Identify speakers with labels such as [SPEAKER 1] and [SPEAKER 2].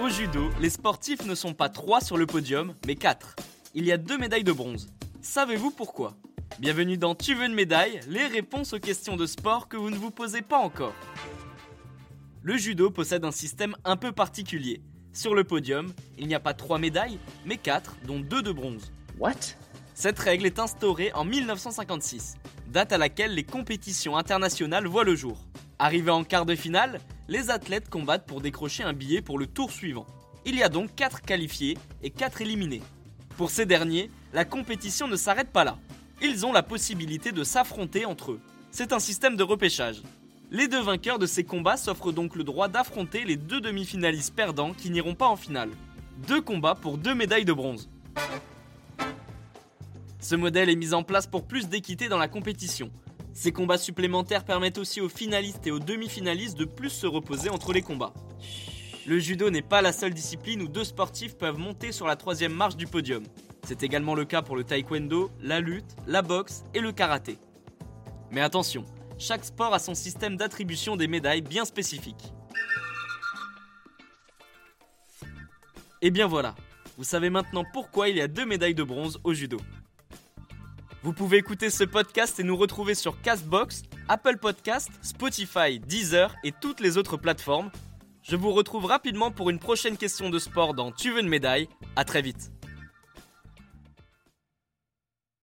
[SPEAKER 1] Au judo, les sportifs ne sont pas 3 sur le podium, mais 4. Il y a deux médailles de bronze. Savez-vous pourquoi? Bienvenue dans Tu veux une médaille? Les réponses aux questions de sport que vous ne vous posez pas encore. Le judo possède un système un peu particulier. Sur le podium, il n'y a pas 3 médailles, mais 4, dont 2 de bronze.
[SPEAKER 2] What?
[SPEAKER 1] Cette règle est instaurée en 1956, date à laquelle les compétitions internationales voient le jour. Arrivés en quart de finale, les athlètes combattent pour décrocher un billet pour le tour suivant. Il y a donc 4 qualifiés et 4 éliminés. Pour ces derniers, la compétition ne s'arrête pas là. Ils ont la possibilité de s'affronter entre eux. C'est un système de repêchage. Les deux vainqueurs de ces combats s'offrent donc le droit d'affronter les deux demi-finalistes perdants qui n'iront pas en finale. Deux combats pour deux médailles de bronze. Ce modèle est mis en place pour plus d'équité dans la compétition. Ces combats supplémentaires permettent aussi aux finalistes et aux demi-finalistes de plus se reposer entre les combats. Le judo n'est pas la seule discipline où deux sportifs peuvent monter sur la troisième marche du podium. C'est également le cas pour le taekwondo, la lutte, la boxe et le karaté. Mais attention, chaque sport a son système d'attribution des médailles bien spécifique. Et bien voilà, vous savez maintenant pourquoi il y a deux médailles de bronze au judo. Vous pouvez écouter ce podcast et nous retrouver sur Castbox, Apple Podcast, Spotify, Deezer et toutes les autres plateformes. Je vous retrouve rapidement pour une prochaine question de sport dans Tu veux une médaille. À très vite.